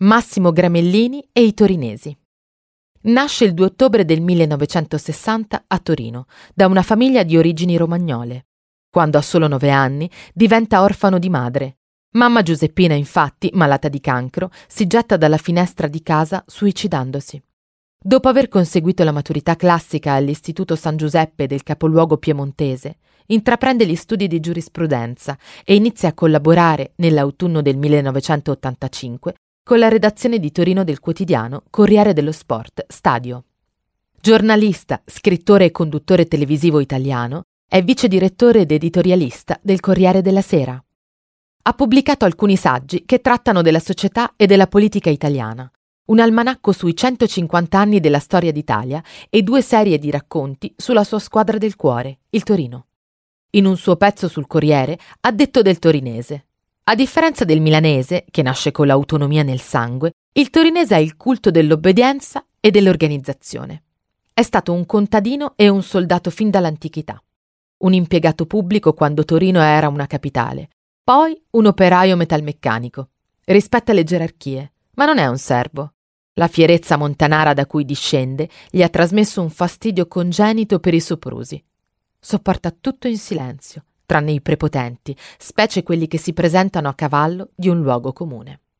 Massimo Gramellini e i torinesi. Nasce il 2 ottobre del 1960 a Torino, da una famiglia di origini romagnole. Quando ha solo nove anni, diventa orfano di madre. Mamma Giuseppina, infatti, malata di cancro, si getta dalla finestra di casa suicidandosi. Dopo aver conseguito la maturità classica all'Istituto San Giuseppe del capoluogo piemontese, intraprende gli studi di giurisprudenza e inizia a collaborare nell'autunno del 1985 con la redazione di Torino del quotidiano Corriere dello Sport Stadio. Giornalista, scrittore e conduttore televisivo italiano, è vice direttore ed editorialista del Corriere della Sera. Ha pubblicato alcuni saggi che trattano della società e della politica italiana, un almanacco sui 150 anni della storia d'Italia e due serie di racconti sulla sua squadra del cuore, il Torino. In un suo pezzo sul Corriere ha detto del torinese. A differenza del milanese, che nasce con l'autonomia nel sangue, il torinese ha il culto dell'obbedienza e dell'organizzazione. È stato un contadino e un soldato fin dall'antichità. Un impiegato pubblico quando Torino era una capitale, poi un operaio metalmeccanico. Rispetta le gerarchie, ma non è un servo. La fierezza montanara da cui discende gli ha trasmesso un fastidio congenito per i soprusi. Sopporta tutto in silenzio, tranne i prepotenti, specie quelli che si presentano a cavallo di un luogo comune.